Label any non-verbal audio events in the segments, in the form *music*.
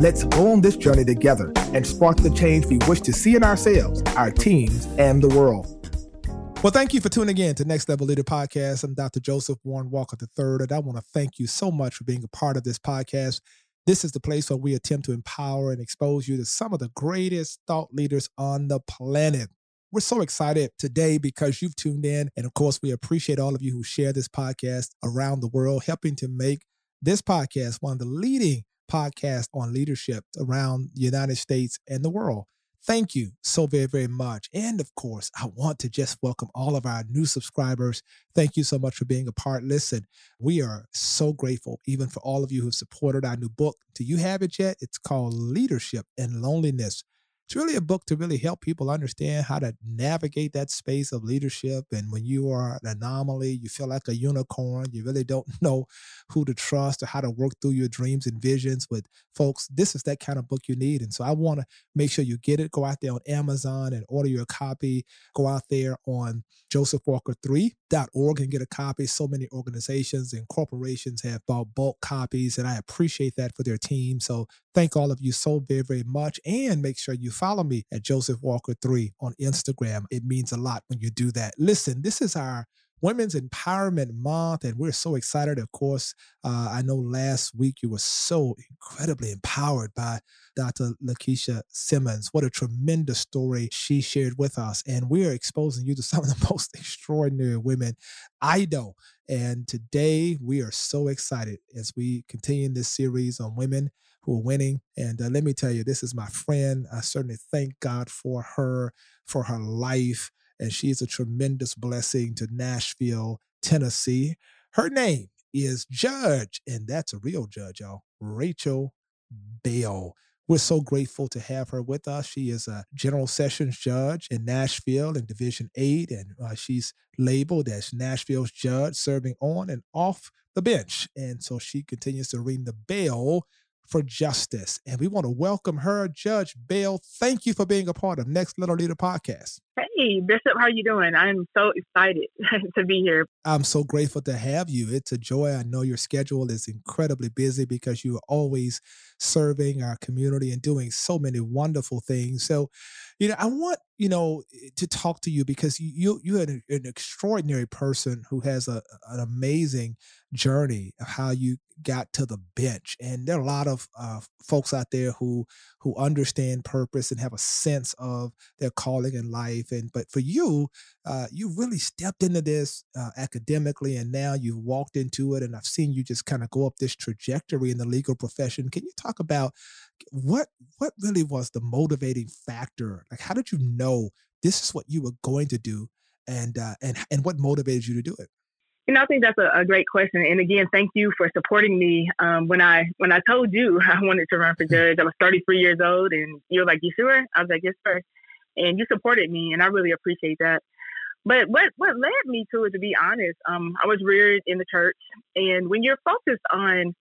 Let's go on this journey together and spark the change we wish to see in ourselves, our teams, and the world. Well, thank you for tuning in to Next Level Leader Podcast. I'm Dr. Joseph Warren Walker III, and I want to thank you so much for being a part of this podcast. This is the place where we attempt to empower and expose you to some of the greatest thought leaders on the planet. We're so excited today because you've tuned in. And of course, we appreciate all of you who share this podcast around the world, helping to make this podcast one of the leading podcast on leadership around the United States and the world. Thank you so very, very much. And of course, I want to just welcome all of our new subscribers. Thank you so much for being a part. Listen, we are so grateful, even for all of you who've supported our new book. Do you have it yet? It's called Leadership and Loneliness it's really a book to really help people understand how to navigate that space of leadership. And when you are an anomaly, you feel like a unicorn, you really don't *laughs* know who to trust or how to work through your dreams and visions with folks. This is that kind of book you need. And so I want to make sure you get it. Go out there on Amazon and order your copy. Go out there on josephwalker3.org and get a copy. So many organizations and corporations have bought bulk copies, and I appreciate that for their team. So thank all of you so very, very much. And make sure you follow me at Joseph Walker 3 on Instagram. It means a lot when you do that. Listen, this is our Women's Empowerment Month, and we're so excited. Of course, uh, I know last week you were so incredibly empowered by Dr. Lakeisha Simmons. What a tremendous story she shared with us, and we are exposing you to some of the *laughs* most extraordinary women I know. And today we are so excited as we continue this series on women who are winning. And uh, let me tell you, this is my friend. I certainly thank God for her, for her life. And she is a tremendous blessing to Nashville, Tennessee. Her name is Judge, and that's a real judge, y'all, Rachel Bell. We're so grateful to have her with us. She is a General Sessions judge in Nashville in Division 8, and uh, she's labeled as Nashville's judge, serving on and off the bench. And so she continues to ring the bell for justice. And we want to welcome her, Judge Bell. Thank you for being a part of Next Level Leader podcast. Hey, Bishop, how you doing? I'm so excited *laughs* to be here. I'm so grateful to have you. It's a joy. I know your schedule is incredibly busy because you are always serving our community and doing so many wonderful things. So, you know, I want you know to talk to you because you you are an, an extraordinary person who has a, an amazing journey of how you got to the bench and there are a lot of uh, folks out there who who understand purpose and have a sense of their calling in life and but for you uh, you really stepped into this uh, academically and now you've walked into it and i've seen you just kind of go up this trajectory in the legal profession can you talk about what what really was the motivating factor like how did you know this is what you were going to do and uh, and and what motivated you to do it you know, I think that's a, a, great question. And again, thank you for supporting me. Um, when I when I told you *laughs* I wanted to run for *laughs* judge, I was 33 years old, and you were like, "You sure?" I was like, "Yes, sir." And you supported me, and I really appreciate that. But what what led me to it, to be honest, um, I was reared in the church, and when you're focused on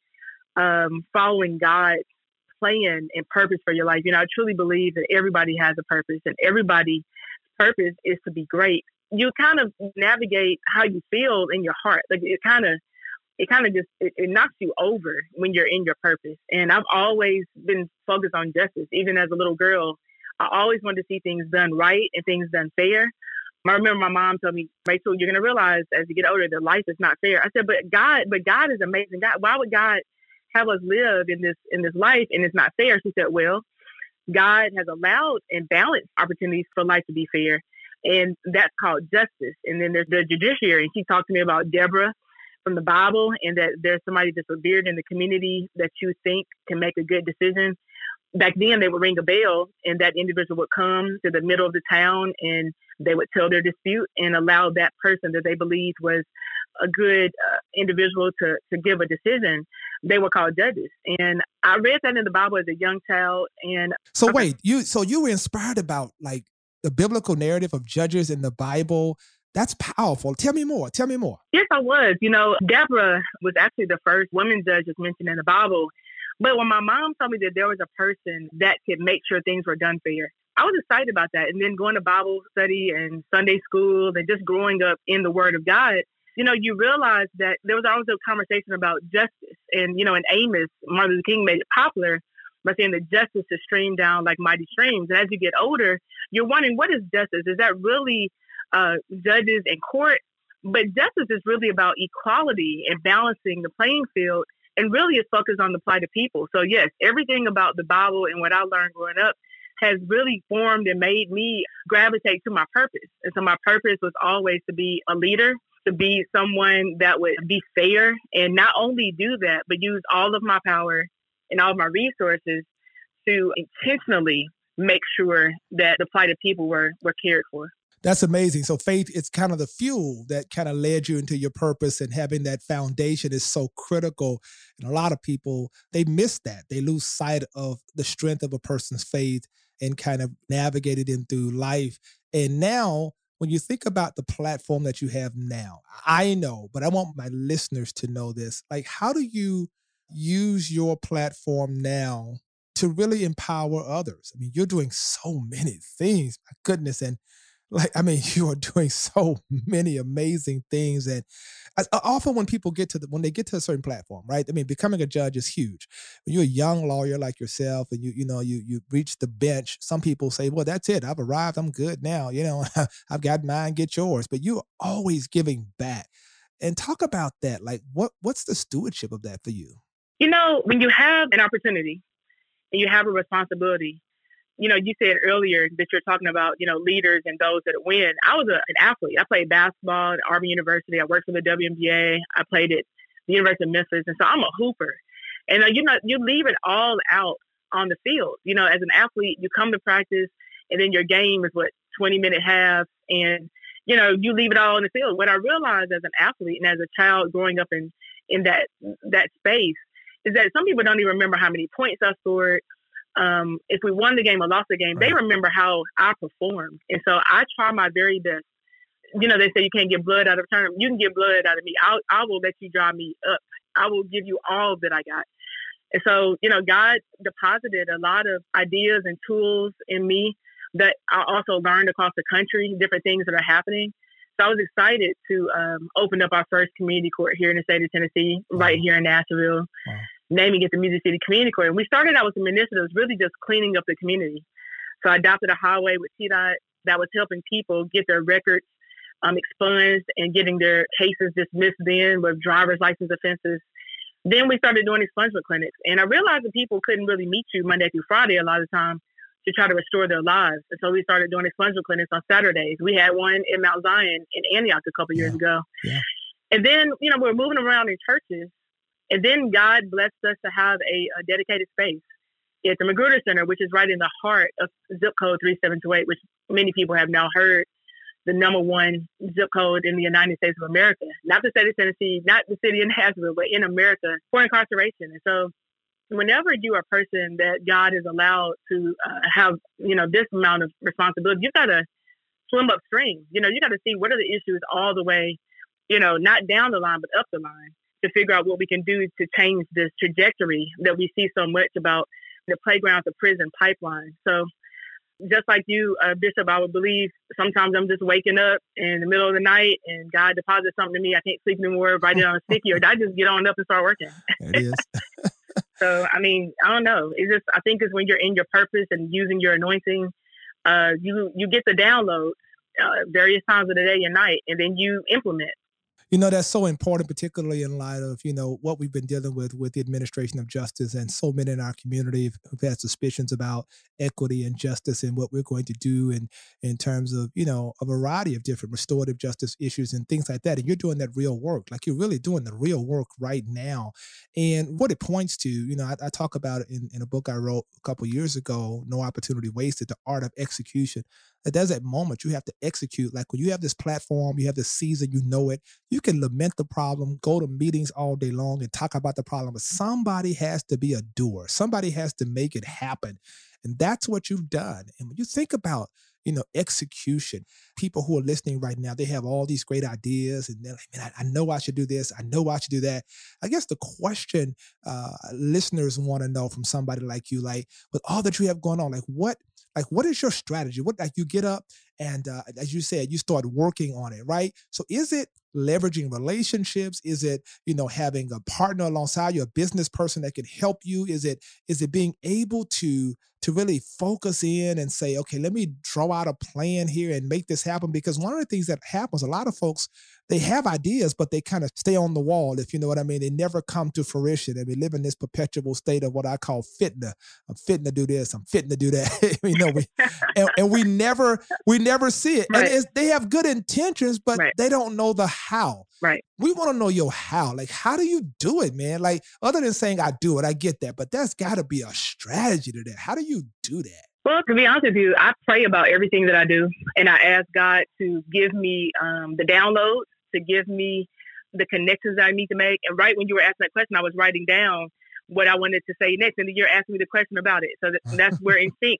um, following God's plan and purpose for your life, you know, I truly believe that everybody has a purpose, and everybody's purpose is to be great you kind of navigate how you feel in your heart. Like it kind of, it kind of just it, it, knocks you over when you're in your purpose. And I've always been focused on justice, even as a little girl. I always wanted to see things done right and things done fair. I remember my mom told me, Rachel, you're gonna realize as you get older that life is not fair. I said, but God, but God is amazing. God, why would God have us live in this in this life and it's not fair? She said, well, God has allowed and balanced opportunities for life to be fair and that's called justice. And then there's the judiciary. And she talked to me about Deborah from the Bible, and that there's somebody that's revered in the community that you think can make a good decision. Back then, they would ring a bell, and that individual would come to the middle of the town, and they would tell their dispute and allow that person that they believed was a good uh, individual to to give a decision. They were called judges, and I read that in the Bible as a young child. And so, wait, you so you were inspired about like the biblical narrative of judges in the Bible. That's powerful. Tell me more. Tell me more. Yes, I was. You know, Deborah was actually the first woman judge that's mentioned in the Bible. But when my mom told me that there was a person that could make sure things were done fair, I was excited about that. And then going to Bible study and Sunday school and just growing up in the Word of God, you know, you realize that there was always a conversation about justice. And, you know, in Amos, Martin Luther King made it popular by saying that justice is streamed down like mighty streams. And as you get older, you're wondering, what is justice? Is that really uh, judges and court? But justice is really about equality and balancing the playing field. And really, it's focused on the plight of people. So, yes, everything about the Bible and what I learned growing up has really formed and made me gravitate to my purpose. And so, my purpose was always to be a leader to be someone that would be fair and not only do that, but use all of my power and all of my resources to intentionally make sure that the plight of people were were cared for. That's amazing. So faith it's kind of the fuel that kind of led you into your purpose and having that foundation is so critical. And a lot of people, they miss that. They lose sight of the strength of a person's faith and kind of navigated them through life. And now when you think about the platform that you have now, I know, but I want my listeners to know this. Like, how do you use your platform now to really empower others? I mean, you're doing so many things, my goodness. And like i mean *laughs* you are doing so many amazing things and often when people get to the when they get to a certain platform right? I mean becoming a judge is huge. When you're a young lawyer like yourself and you you know you you reach the bench some people say well that's it. I've arrived. I'm good now you know? *laughs* I've got mine. Get yours. But you're always giving back. And talk about that. Like what what's the stewardship of that for you? You know when you have an opportunity and you have a responsibility you know, you said earlier that you're talking about, you know, leaders and those that win. I was a, an athlete. I played basketball at Auburn University. I worked for the WNBA. I played at the University of Memphis. And so I'm a hooper. And, uh, you know, you leave it all out on the field. You know, as an athlete, you come to practice and then your game is what, 20 minute half. And, you know, you leave it all in the field. What I realized as an athlete and as a child growing up in, in that, that space is that some people don't even remember how many points I scored um, if we won the game or lost the game, right. they remember how I performed. And so I try my very best. You know, they say you can't get blood out of turnip. You can get blood out of me. I'll, I will let you draw me up. I will give you all that I got. And so, you know, God deposited a lot of ideas and tools in me that I also learned across the country, different things that are happening. So I was excited to um, open up our first community court here in the state of Tennessee, wow. right here in Nashville. Wow naming it the Music City Community Court. And we started out with some initiatives really just cleaning up the community. So I adopted a highway with TDOT that was helping people get their records um, expunged and getting their cases dismissed then with driver's license offenses. Then we started doing expungement clinics. And I realized that people couldn't really meet you Monday through Friday a lot of the time to try to restore their lives. And so we started doing expungement clinics on Saturdays. We had one in Mount Zion in Antioch a couple yeah. years ago. Yeah. And then, you know, we we're moving around in churches and then God blessed us to have a, a dedicated space at the McGruder Center, which is right in the heart of zip code 3728, which many people have now heard the number one zip code in the United States of America, not the state of Tennessee, not the city of *laughs* Nashville, but in America for incarceration. And so whenever you are a person that God is allowed to uh, have, you know, this amount of responsibility, you've got to swim upstream. You know, you got to see what are the issues all the way, you know, not down the line, but up the line to figure out what we can do to change this trajectory that we see so much about the playground to prison pipeline. So, just like you, uh, Bishop, I would believe sometimes I'm just waking up in the middle of the night and God deposits something to me. I can't sleep anymore, write it on a sticky, or I just get on up and start working. *laughs* It is. *laughs* *laughs* so, I mean, I don't know. It's just, I think it's when you're in your purpose and using your anointing, uh, you, you get the downloads uh, various times of the day and night, and then you implement you know that's so important particularly in light of you know what we've been dealing with with the administration of justice and so many in our community who've had suspicions about equity and justice and what we're going to do in in terms of you know a variety of different restorative justice issues and things like that. And you're doing that real work. Like you're really doing the real work right now. And what it points to you know i, I talk about it in, in a book i wrote a couple years ago no opportunity wasted the art of execution that there's that moment you have to execute. Like when you have this platform, you have this season, you know it. You can lament the problem, go to meetings all day long and talk about the problem, but somebody has to be a doer. Somebody has to make it happen. And that's what you've done. And when you think about you know, execution. People who are listening right now, they have all these great ideas and they're like, man, I, I know I should do this. I know I should do that. I guess the question uh, listeners want to know from somebody like you, like with all that you have going on, like what, like what is your strategy? What, like you get up and uh, as you said, you start working on it, right? So is it leveraging relationships? Is it, you know, having a partner alongside you, a business person that can help you? Is it, is it being able to to really focus in and say, okay, let me draw out a plan here and make this happen. Because one of the things that happens, a lot of folks, they have ideas, but they kind of stay on the wall, if you know what I mean. They never come to fruition. And we live in this perpetual state of what I call fitna. I'm fitting to do this, I'm fitting to do that. *laughs* you know, we and, and, we never we never see it. Right. And they have good intentions, but right. they don't know the how. Right. We want to know your how. Like, how do you do it, man? Like, other than saying I do it, I get that, but that's got to be a strategy to that. How do you do that? Well, to be honest with you, I pray about everything that I do, and I ask God to give me um, the downloads, to give me the connections that I need to make. And right when you were asking that question, I was writing down what I wanted to say next, and then you're asking me the question about it. So that, that's we're *laughs* in sync.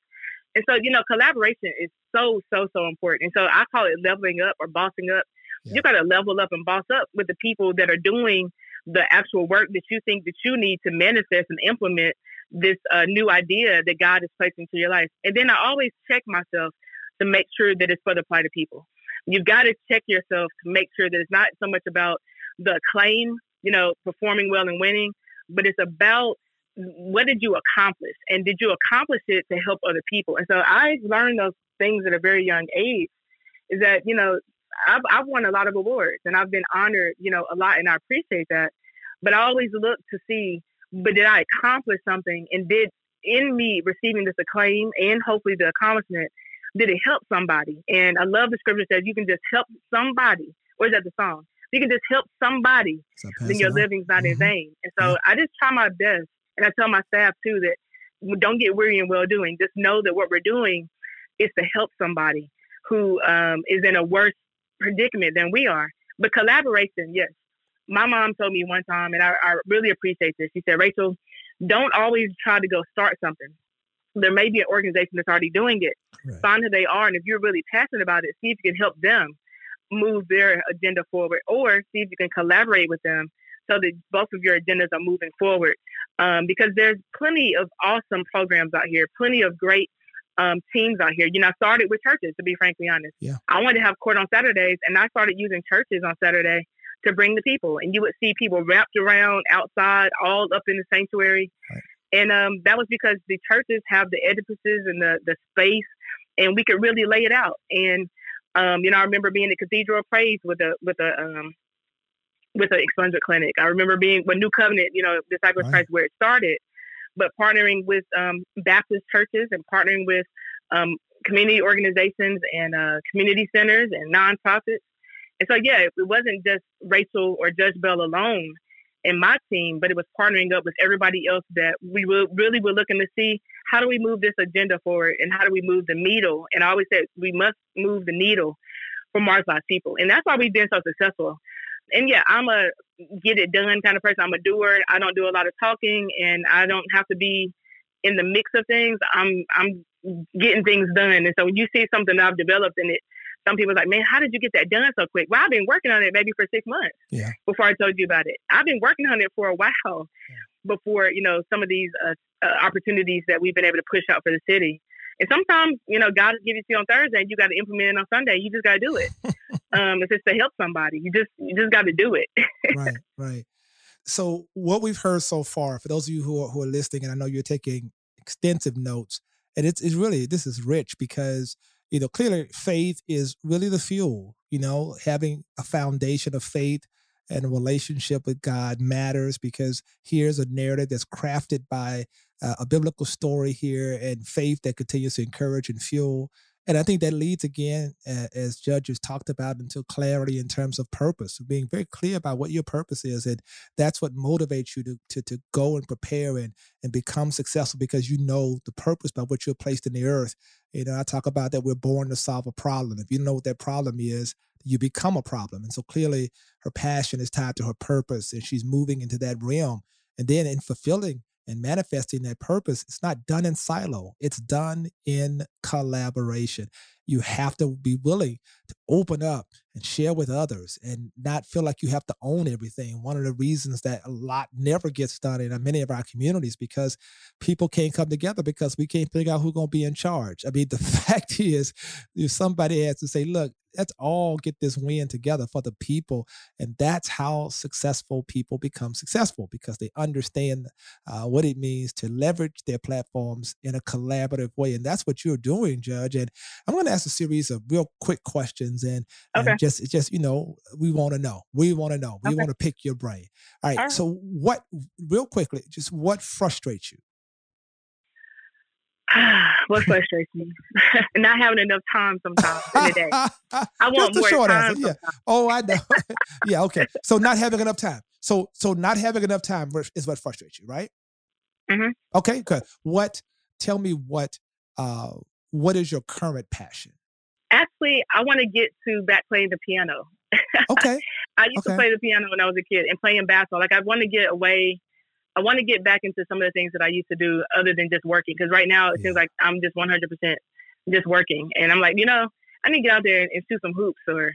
And so, you know, collaboration is so, so, so important. And so I call it leveling up or bossing up. Yeah. You got to level up and boss up with the people that are doing the actual work that you think that you need to manifest and implement this uh, new idea that God is placing into your life. And then I always check myself to make sure that it's for the plight of people. You've got to check yourself to make sure that it's not so much about the claim, you know, performing well and winning, but it's about what did you accomplish and did you accomplish it to help other people? And so I learned those things at a very young age is that, you know, I've, I've won a lot of awards and I've been honored, you know, a lot and I appreciate that. But I always look to see, but did I accomplish something and did in me receiving this acclaim and hopefully the accomplishment, did it help somebody? And I love the scripture says you can just help somebody. Or is that the song? You can just help somebody, then your living's not mm-hmm. in vain. And so. I just try my best and I tell my staff too that don't get weary in well doing. Just know that what we're doing is to help somebody who um, is in a worse predicament than we are. But collaboration, yes. My mom told me one time, and I, I really appreciate this. She said, Rachel, don't always try to go start something. There may be an organization that's already doing it. Right. Find who they are, and if you're really passionate about it, see if you can help them move their agenda forward, or see if you can collaborate with them so that both of your agendas are moving forward. Um, because there's plenty of awesome programs out here, plenty of great um, teams out here. You know, I started with churches, to be frankly honest. Yeah. I wanted to have court on Saturdays, and I started using churches on Saturday to bring the people. And you would see people wrapped around outside, all up in the sanctuary. Right. And um, that was because the churches have the edifices and the, the space, and we could really lay it out. And um, you know, I remember being at Cathedral of Praise with a with a um, with an expungement clinic. I remember being with New Covenant, you know, Disciples right. Christ, where it started, but partnering with um, Baptist churches and partnering with um, community organizations and uh, community centers and nonprofits. And so, yeah, it wasn't just Rachel or Judge Bell alone in my team, but it was partnering up with everybody else that we will, really were looking to see how do we move this agenda forward and how do we move the needle. And I always said we must move the needle for marginalized people. And that's why we've been so successful and yeah, I'm a get it done kind of person. I'm a doer. I don't do a lot of talking, and I don't have to be in the mix of things. I'm I'm getting things done. And so when you see something I've developed in it, some people are like, man, how did you get that done so quick? Well, I've been working on it maybe for six months yeah. before I told you about it. I've been working on it for a while yeah. before, you know, some of these uh, uh, opportunities that we've been able to push out for the city. And sometimes, you know, God gives you on Thursday and you got to implement it on Sunday. You just got to do it. *laughs* um, if it's to help somebody, you just you just got to do it. right, *laughs* right. So what we've heard so far, for those of you who are, who are listening, and I know you're taking extensive notes, and it's, it's really this is rich because you know clearly faith is really the fuel. You know, having a foundation of faith and a relationship with God matters because here's a narrative that's crafted by uh, a biblical story here and faith that continues to encourage and fuel. And I think that leads again, uh, as judges talked about, into clarity in terms of purpose, being very clear about what your purpose is. And that's what motivates you to, to, to go and prepare and, and become successful because you know the purpose by which you're placed in the earth. You know, I talk about that we're born to solve a problem. If you know what that problem is, you become a problem. And so clearly her passion is tied to her purpose and she's moving into that realm. And then in fulfilling and manifesting that purpose, it's not done in silo. It's done in collaboration. You have to be willing to open up and share with others and not feel like you have to own everything. One of the reasons that a lot never gets done in many of our communities because people can't come together because we can't figure out who's going to be in charge. I mean, *laughs* the fact is, if somebody has to say, look, let's all get this win together for the people. And that's how successful people become successful because they understand uh, what it means to leverage their platforms in a collaborative way. And that's what you're doing, Judge. And I'm going to ask a series of real quick questions and, okay. and just, just, you know, we want to know. We want to know. We okay. want to pick your brain. All right, all right. So, what, real quickly, just what frustrates you? *sighs* what *laughs* frustrates me? *laughs* Not having enough time sometimes in the day. I *laughs* want more short time. Answer, yeah. Oh, I know. yeah. Okay. So not having enough time. So so not having enough time is what frustrates you, right? Mm-hmm. Okay. Good. What? Tell me what. Uh, what is your current passion? Actually, I want to get to back playing the piano. Okay. *laughs* I used okay. to play the piano when I was a kid and playing basketball. Like I want to get away I want to get back into some of the things that I used to do other than just working. Because right now it yeah. seems like I'm just 100% just working. And I'm like, you know, I need to get out there and, and shoot some hoops or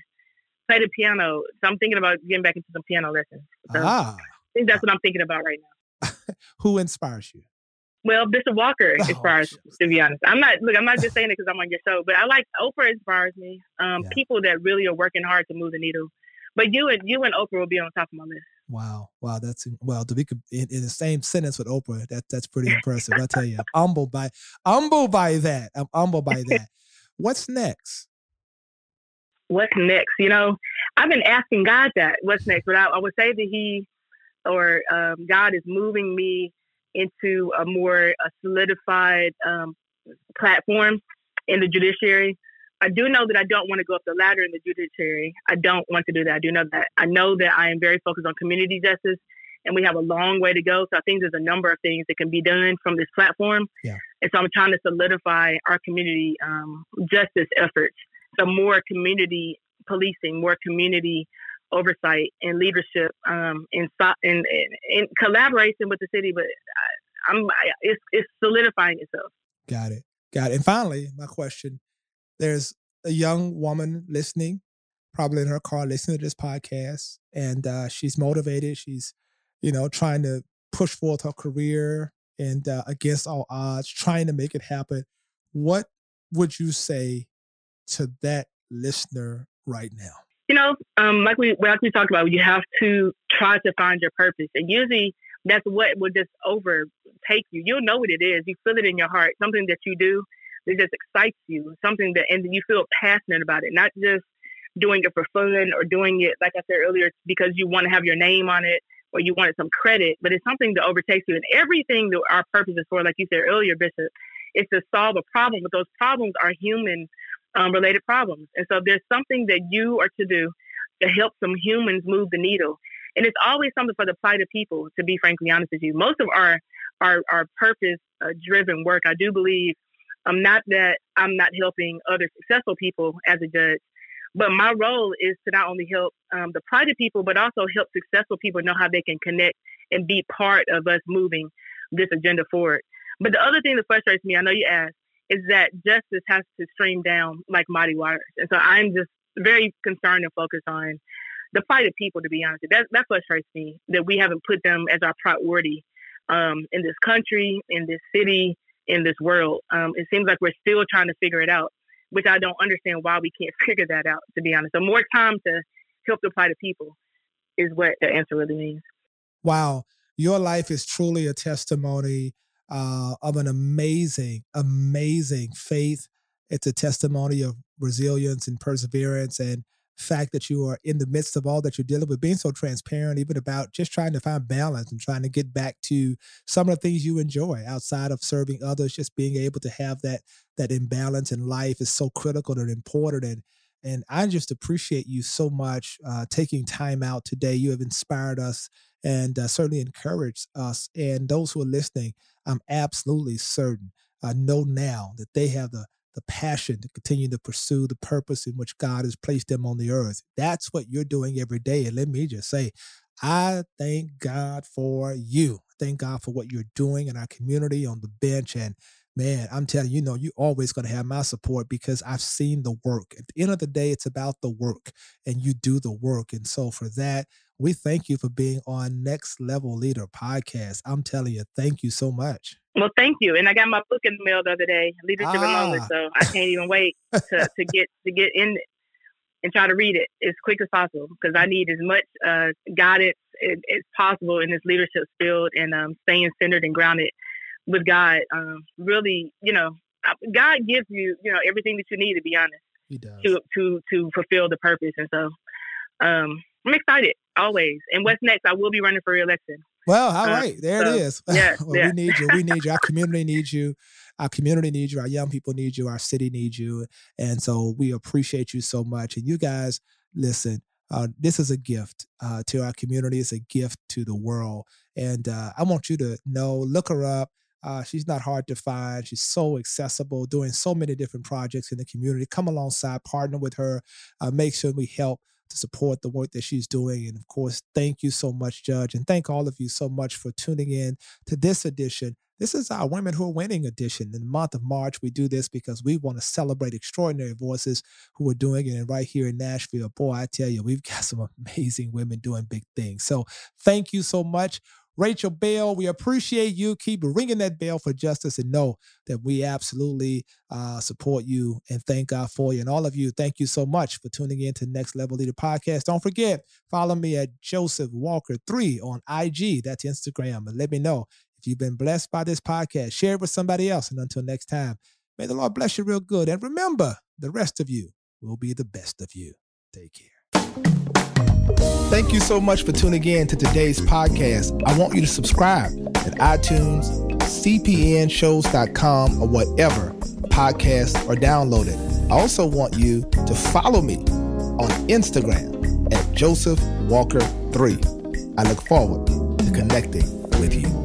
play the piano. So I'm thinking about getting back into some piano lessons. So ah. I think that's what I'm thinking about right now. *laughs* Who inspires you? Well, Bishop Walker oh, inspires me, to be honest. I'm not look. I'm not just saying it because I'm on your show, but I like Oprah inspires me. Um, yeah. People that really are working hard to move the needle. But you and you and Oprah will be on top of my list. Wow, wow, that's well to be in, in, the same sentence with Oprah. That that's pretty impressive. I tell you, I'm humbled by humbled by that. I'm humbled by that. *laughs* What's next? What's next? You know, I've been asking God that. What's next? But I, I would say that He or um, God is moving me into a more a solidified um, platform in the judiciary. I do know that I don't want to go up the ladder in the judiciary. I don't want to do that. I do know that. I know that I am very focused on community justice and we have a long way to go. So I think there's a number of things that can be done from this platform. Yeah. And so I'm trying to solidify our community um, justice efforts. So more community policing, more community oversight and leadership um, in, in, in, collaboration with the city. But I, I'm, I, it's, it's solidifying itself. Got it. Got it. And finally, my question there's a young woman listening, probably in her car, listening to this podcast, and uh, she's motivated. She's, you know, trying to push forth her career and uh, against all odds, trying to make it happen. What would you say to that listener right now? You know, um, like we like we talked about, you have to try to find your purpose, and usually that's what will just overtake you. You'll know what it is. You feel it in your heart, something that you do that just excites you, something that, and you feel passionate about it, not just doing it for fun or doing it, like I said earlier, because you want to have your name on it or you wanted some credit, but it's something that overtakes you. And everything that our purpose is for, like you said earlier, Bishop, is to solve a problem, but those problems are human um, related problems. And so there's something that you are to do to help some humans move the needle. And it's always something for the plight of people, to be frankly honest with you. Most of our our, our purpose uh, driven work, I do believe, um, not that I'm not helping other successful people as a judge, but my role is to not only help um, the private people, but also help successful people know how they can connect and be part of us moving this agenda forward. But the other thing that frustrates me, I know you asked, is that justice has to stream down like mighty waters. And so I'm just very concerned and focused on the plight of people, to be honest. That, that frustrates me that we haven't put them as our priority um, in this country, in this city, in this world. Um, it seems like we're still trying to figure it out, which I don't understand why we can't *laughs* figure that out, to be honest. So more time to help the plight of people is what the answer really means. Wow. Your life is truly a testimony uh, of an amazing, amazing faith. It's a testimony of resilience and perseverance and fact that you are in the midst of all that you're dealing with, being so transparent, even about just trying to find balance and trying to get back to some of the things you enjoy outside of serving others, just being able to have that that imbalance in life is so critical and important. And and I just appreciate you so much uh, taking time out today. You have inspired us and uh, certainly encouraged us. And those who are listening, I'm absolutely certain, I know now that they have the the passion to continue to pursue the purpose in which God has placed them on the earth. That's what you're doing every day. And let me just say, I thank God for you. Thank God for what you're doing in our community on the bench. And man, I'm telling you, you know, you're always going to have my support because I've seen the work. At the end of the day, it's about the work and you do the work. And so for that, we thank you for being on Next Level Leader podcast. I'm telling you, thank you so much. Well, thank you. And I got my book in the mail the other day, Leadership ah. Moment. So I can't even wait to, *laughs* to get to get in and try to read it as quick as possible because I need as much uh, guidance as, as, possible in this leadership field and um, staying centered and grounded with God. Um, really, you know, God gives you, you know, everything that you need. To be honest, He does to to to fulfill the purpose. And so, um, I'm excited always. And what's next? I will be running for reelection. Well, all uh, right, there so, it is. *laughs* Yeah, well, yeah. we need you. We need you. Our *laughs* community needs you. Our community needs you. Our young people need you. Our city needs you. And so we appreciate you so much. And you guys, listen. Uh, this is a gift uh, to our community. It's a gift to the world. And uh, I want you to know, look her up. Uh, she's not hard to find. She's so accessible, doing so many different projects in the community. Come alongside, partner with her, uh, make sure we help to support the work that she's doing. And of course, thank you so much, Judge. And thank all of you so much for tuning in to this edition. This is our Women Who Are Winning edition. In the month of March, we do this because we want to celebrate extraordinary voices who are doing it. And right here in Nashville, boy, I tell you, we've got *laughs* some amazing women doing big things. So thank you so much. Rachel Bell, we appreciate you. Keep ringing that bell for justice and know that we absolutely uh, support you and thank God for you. And all of you, thank you so much for tuning in to Next Level Leader Podcast. Don't forget, follow me at Joseph Walker3 on IG. That's Instagram. And let me know if you've been blessed by this podcast. Share it with somebody else. And until next time, may the Lord bless you real good. And remember, the rest of you will be the best of you. Take care. Thank you so much for tuning in to today's podcast. I want you to subscribe at iTunes, cpnshows.com, or whatever podcasts are downloaded. I also want you to follow me on Instagram at Joseph Walker 3. I look forward to connecting with you.